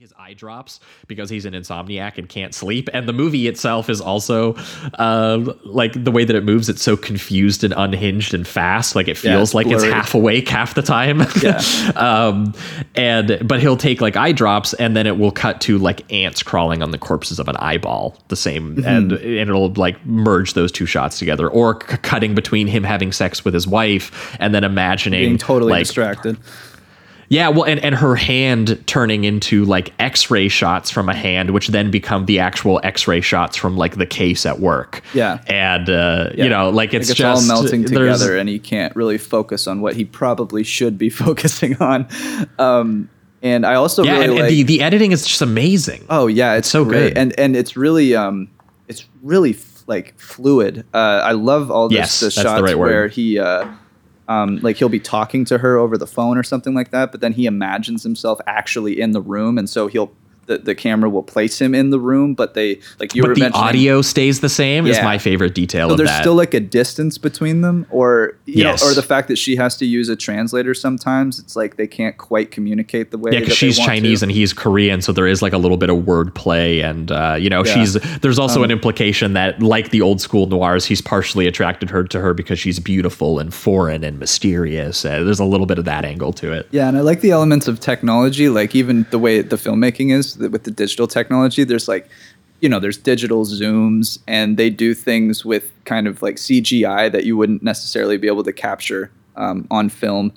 his eye drops because he's an insomniac and can't sleep and the movie itself is also uh, like the way that it moves it's so confused and unhinged and fast like it feels it's like it's half awake half the time Yeah. um and but he'll take like eye drops and then it will cut to like ants crawling on the corpses of an eyeball the same Mm-hmm. and and it'll like merge those two shots together or c- cutting between him having sex with his wife and then imagining Being totally like distracted. Yeah, well, and, and her hand turning into like X-ray shots from a hand, which then become the actual X-ray shots from like the case at work. Yeah. and uh, you know, like it's Like, it's just all melting together, and he can't really focus on what he probably should be focusing on. Um, and I also Yeah, really and, and the the editing is just amazing. oh yeah, it's so great. good. and and it's really um, it's really like fluid. Uh, I love all this Yes, the that's the shots right where he. Uh, um, like he'll be talking to her over the phone or something like that, but then he imagines himself actually in the room, and so he'll the, the camera will place him in the room, but they like you were but the audio stays the same. Is my favorite detail So there's that. still like a distance between them, or you Yes. know, or the fact that she has to use a translator sometimes. It's like they can't quite communicate the way. yeah, because she's Chinese to. and he's Korean, so there is like a little bit of wordplay, and uh, you know, Yeah. she's there's also an implication that, like the old school noirs, he's partially attracted her to her because she's beautiful and foreign and mysterious. Uh, there's a little bit of that angle to it. Yeah, and I like the elements of technology, like even the way the filmmaking is th- with the digital technology. There's like, you know, there's digital zooms, and they do things with kind of like CGI that you wouldn't necessarily be able to capture um, on film,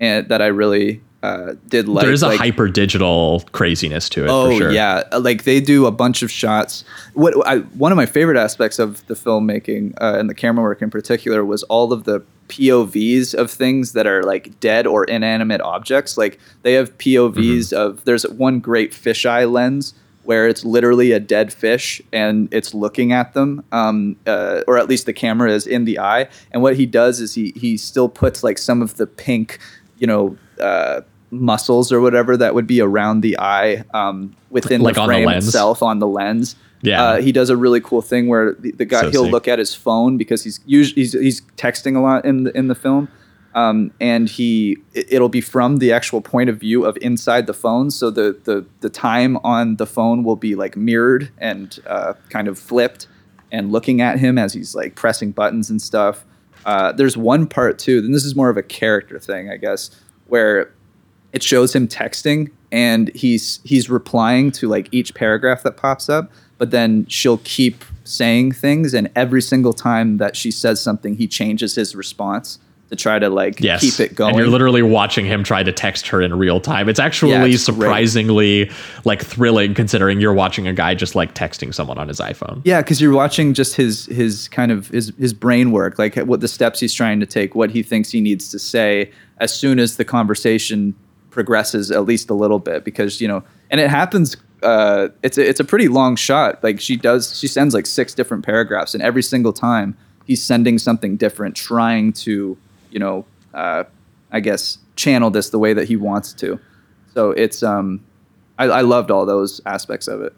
and that I really uh, did like. there is a like, hyper digital craziness to it. Oh for sure. yeah, Uh, like they do a bunch of shots. What I, one of my favorite aspects of the filmmaking uh, and the camera work in particular was all of the POVs of things that are like dead or inanimate objects. Like they have POVs of there's one great fisheye lens where it's literally a dead fish and it's looking at them, um, uh, or at least the camera is in the eye. And what he does is he he still puts like some of the pink, you know. Uh, muscles or whatever that would be around the eye um, within Like the on the lens? itself on the lens. Yeah. uh, he does a really cool thing where the, the guy So he'll sick. look at his phone because he's usually he's, he's texting a lot in the in the film, um, and he it- it'll be from the actual point of view of inside the phone. So the the the time on the phone will be like mirrored and uh, kind of flipped and looking at him as he's like pressing buttons and stuff. Uh, there's one part too, and this is more of a character thing, I guess, where it shows him texting and he's he's replying to like each paragraph that pops up but then she'll keep saying things and every single time that she says something he changes his response to try to like Yes. keep it going And you're literally watching him try to text her in real time. It's actually Yeah, it's great. surprisingly like thrilling considering you're watching a guy just like texting someone on his iPhone. yeah because you're watching just his his kind of his his brain work like what the steps he's trying to take what he thinks he needs to say as soon as the conversation progresses at least a little bit because you know and it happens uh it's a, it's a pretty long shot. Like she does she sends like six different paragraphs and every single time he's sending something different trying to you know uh i guess channel this the way that he wants to. So it's um i, I loved all those aspects of it.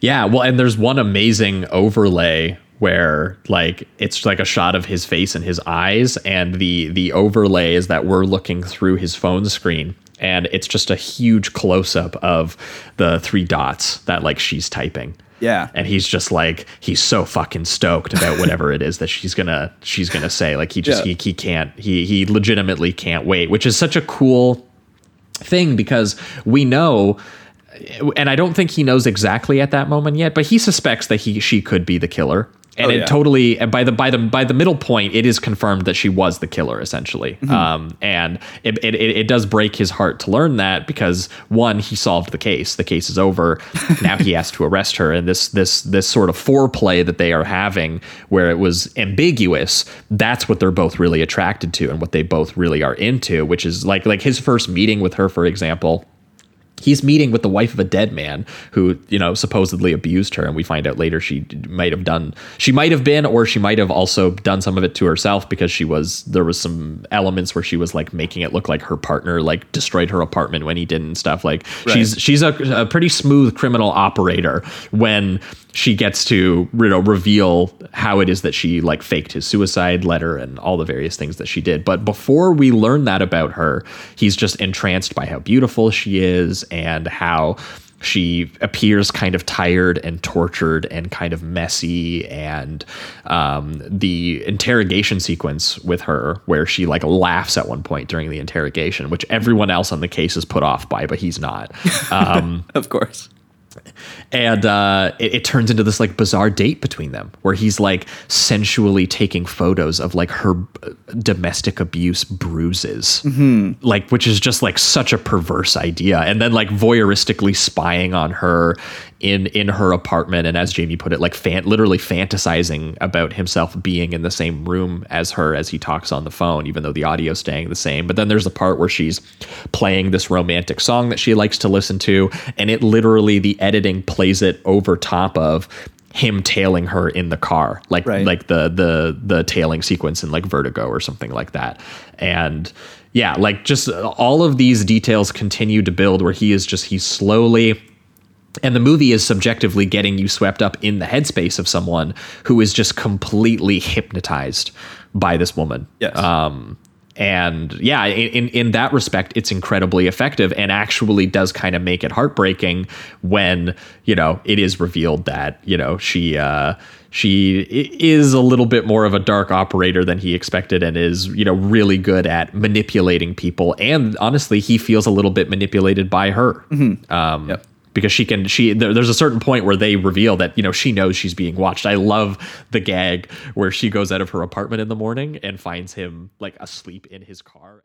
Yeah, well, and there's one amazing overlay where like it's like a shot of his face and his eyes and the the overlay is that we're looking through his phone screen and it's just a huge close up of the three dots that like she's typing. Yeah. And he's just like he's so fucking stoked about whatever it is that she's gonna she's gonna say. Like he just Yeah. he he can't he he legitimately can't wait, which is such a cool thing because we know and I don't think he knows exactly at that moment yet, but he suspects that he she could be the killer. And Oh, it yeah. totally and by the by the by the middle point, it is confirmed that she was the killer essentially. Mm-hmm. Um, and it, it it it does break his heart to learn that because one, he solved the case. The case is over. now he has to arrest her, and this this this sort of foreplay that they are having, where it was ambiguous, that's what they're both really attracted to, and what they both really are into. Which is like like his first meeting with her, for example he's meeting with the wife of a dead man who you know supposedly abused her and we find out later she might have done she might have been or she might have also done some of it to herself because she was there was some elements where she was like making it look like her partner like destroyed her apartment when he didn't and stuff like she's she's a, a pretty smooth criminal operator when she gets to you know reveal how it is that she like faked his suicide letter and all the various things that she did. But before we learn that about her he's just entranced by how beautiful she is and how she appears kind of tired and tortured and kind of messy and um, the interrogation sequence with her where she like laughs at one point during the interrogation which everyone else on the case is put off by but he's not. Um, of course and uh, it, it, turns into this like bizarre date between them where he's like sensually taking photos of like her uh, domestic abuse bruises mm-hmm. like which is just like such a perverse idea and then like voyeuristically spying on her in in her apartment. And as Jamie put it like fan, literally fantasizing about himself being in the same room as her as he talks on the phone even though the audio's staying the same. But then there's a part where she's playing this romantic song that she likes to listen to and it literally the editing plays it over top of him tailing her in the car like right. like the the the tailing sequence in like vertigo or something like that. And yeah like just all of these details continue to build where he is just he's slowly and the movie is subjectively getting you swept up in the headspace of someone who is just completely hypnotized by this woman. Yes. Um, and yeah, in in that respect, it's incredibly effective, and actually does kind of make it heartbreaking when you know it is revealed that you know she uh, she is a little bit more of a dark operator than he expected, and is you know really good at manipulating people, and honestly, he feels a little bit manipulated by her. Mm-hmm. Um, yep because she can she there, there's a certain point where they reveal that you know she knows she's being watched. I love the gag where she goes out of her apartment in the morning and finds him like asleep in his car